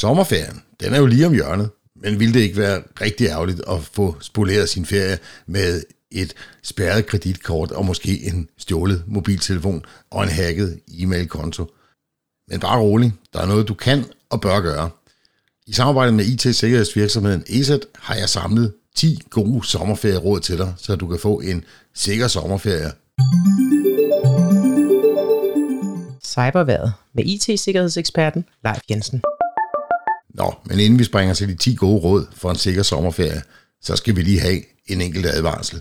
Sommerferien, den er jo lige om hjørnet, men ville det ikke være rigtig ærgerligt at få spoleret sin ferie med et spærret kreditkort og måske en stjålet mobiltelefon og en hacket e-mailkonto? Men bare rolig, der er noget, du kan og bør gøre. I samarbejde med IT-sikkerhedsvirksomheden ESET har jeg samlet 10 gode sommerferieråd til dig, så du kan få en sikker sommerferie. Cyberværet med IT-sikkerhedseksperten Leif Jensen. Nå, men inden vi springer til de 10 gode råd for en sikker sommerferie, så skal vi lige have en enkelt advarsel.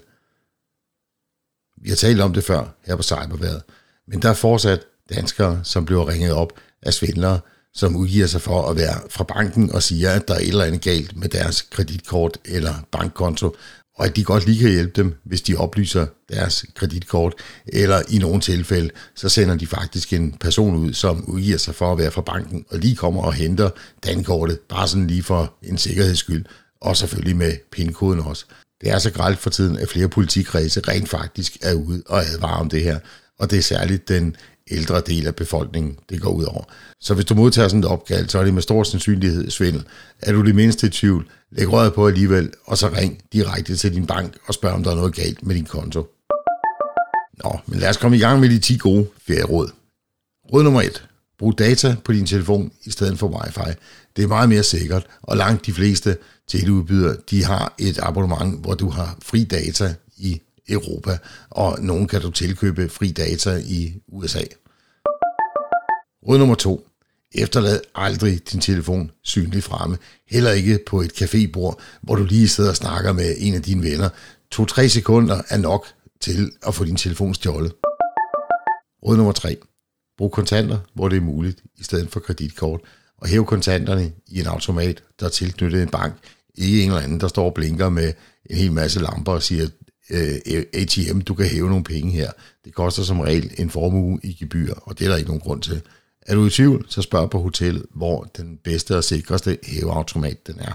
Vi har talt om det før her på Cyberværet, men der er fortsat danskere, som bliver ringet op af svindlere, som udgiver sig for at være fra banken og siger, at der er et eller andet galt med deres kreditkort eller bankkonto, og at de godt lige kan hjælpe dem, hvis de oplyser deres kreditkort, eller i nogle tilfælde, så sender de faktisk en person ud, som udgiver sig for at være fra banken, og lige kommer og henter dankortet, bare sådan lige for en sikkerheds skyld, og selvfølgelig med pindkoden også. Det er så grælt for tiden, at flere politikredse rent faktisk er ude og advare om det her, og det er særligt den ældre del af befolkningen, det går ud over. Så hvis du modtager sådan et opkald, så er det med stor sandsynlighed svindel. Er du det mindste i tvivl, læg røret på alligevel, og så ring direkte til din bank og spørg, om der er noget galt med din konto. Nå, men lad os komme i gang med de 10 gode ferieråd. Råd nummer 1. Brug data på din telefon i stedet for wifi. Det er meget mere sikkert, og langt de fleste teleudbydere, de har et abonnement, hvor du har fri data i Europa, og nogen kan du tilkøbe fri data i USA. Råd nummer to. Efterlad aldrig din telefon synlig fremme. Heller ikke på et cafébord, hvor du lige sidder og snakker med en af dine venner. To-tre sekunder er nok til at få din telefon stjålet. Råd nummer 3. Brug kontanter, hvor det er muligt, i stedet for kreditkort. Og hæv kontanterne i en automat, der er tilknyttet en bank. Ikke en eller anden, der står og blinker med en hel masse lamper og siger, øh, ATM, du kan hæve nogle penge her. Det koster som regel en formue i gebyr, og det er der ikke nogen grund til. Er du i tvivl, så spørg på hotellet, hvor den bedste og sikreste hæveautomat den er.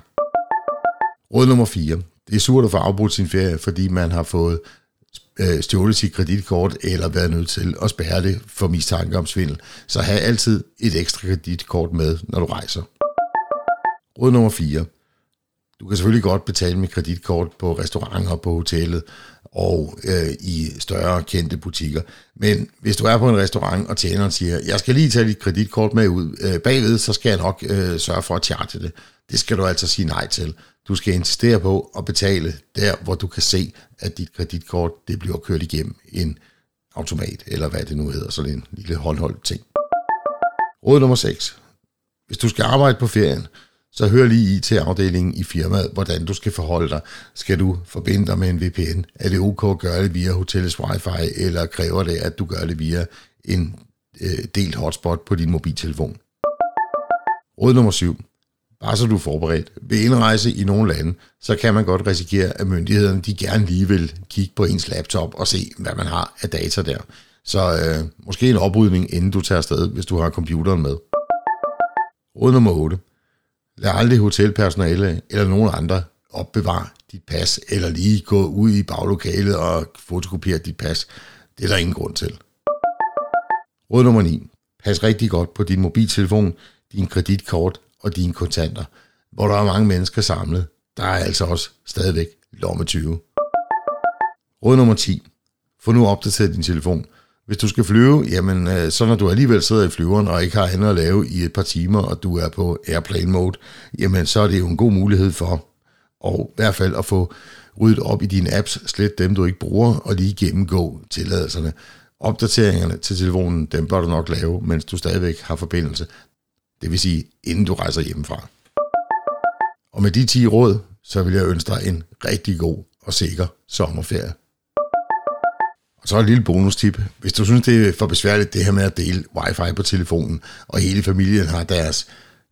Råd nummer 4. Det er surt at få afbrudt sin ferie, fordi man har fået øh, stjålet sit kreditkort eller været nødt til at spærre det for mistanke om svindel. Så have altid et ekstra kreditkort med, når du rejser. Råd nummer 4. Du kan selvfølgelig godt betale med kreditkort på restauranter, på hotellet og øh, i større kendte butikker. Men hvis du er på en restaurant, og tjeneren siger, jeg skal lige tage dit kreditkort med ud øh, bagved, så skal jeg nok øh, sørge for at charge det. Det skal du altså sige nej til. Du skal insistere på at betale der, hvor du kan se, at dit kreditkort det bliver kørt igennem en automat, eller hvad det nu hedder, sådan en lille håndholdt ting. Råd nummer 6. Hvis du skal arbejde på ferien, så hør lige i til afdelingen i firmaet, hvordan du skal forholde dig. Skal du forbinde dig med en VPN? Er det ok at gøre det via hotellets wifi, eller kræver det, at du gør det via en øh, delt hotspot på din mobiltelefon? Råd nummer 7. Bare så du er forberedt. Ved indrejse i nogle lande, så kan man godt risikere, at myndighederne de gerne lige vil kigge på ens laptop og se, hvad man har af data der. Så øh, måske en oprydning, inden du tager afsted, hvis du har computeren med. Råd nummer 8. Lad aldrig hotelpersonale eller nogen andre opbevare dit pas, eller lige gå ud i baglokalet og fotokopiere dit pas. Det er der ingen grund til. Råd nummer 9. Pas rigtig godt på din mobiltelefon, din kreditkort og dine kontanter. Hvor der er mange mennesker samlet, der er altså også stadigvæk lomme 20. Råd nummer 10. Få nu opdateret din telefon. Hvis du skal flyve, jamen øh, så når du alligevel sidder i flyveren og ikke har andet at lave i et par timer, og du er på airplane mode, jamen så er det jo en god mulighed for, og i hvert fald at få ryddet op i dine apps, slet dem du ikke bruger, og lige gennemgå tilladelserne. Opdateringerne til telefonen, dem bør du nok lave, mens du stadigvæk har forbindelse. Det vil sige, inden du rejser hjemmefra. Og med de 10 råd, så vil jeg ønske dig en rigtig god og sikker sommerferie. Og så et lille bonustip. Hvis du synes, det er for besværligt, det her med at dele wifi på telefonen, og hele familien har deres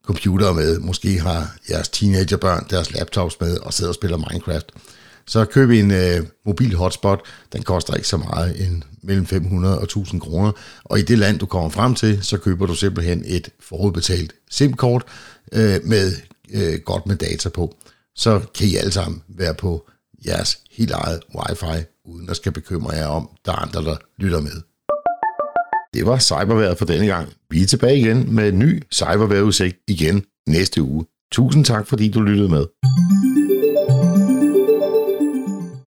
computer med, måske har jeres teenagerbørn deres laptops med, og sidder og spiller Minecraft, så køb en øh, mobil hotspot. Den koster ikke så meget, en mellem 500 og 1000 kroner. Og i det land, du kommer frem til, så køber du simpelthen et forudbetalt SIM-kort øh, med øh, godt med data på. Så kan I alle sammen være på jeres helt eget wifi, uden at skal bekymre jer om, der er andre, der lytter med. Det var cyberværet for denne gang. Vi er tilbage igen med en ny cyberværetudsigt igen næste uge. Tusind tak, fordi du lyttede med.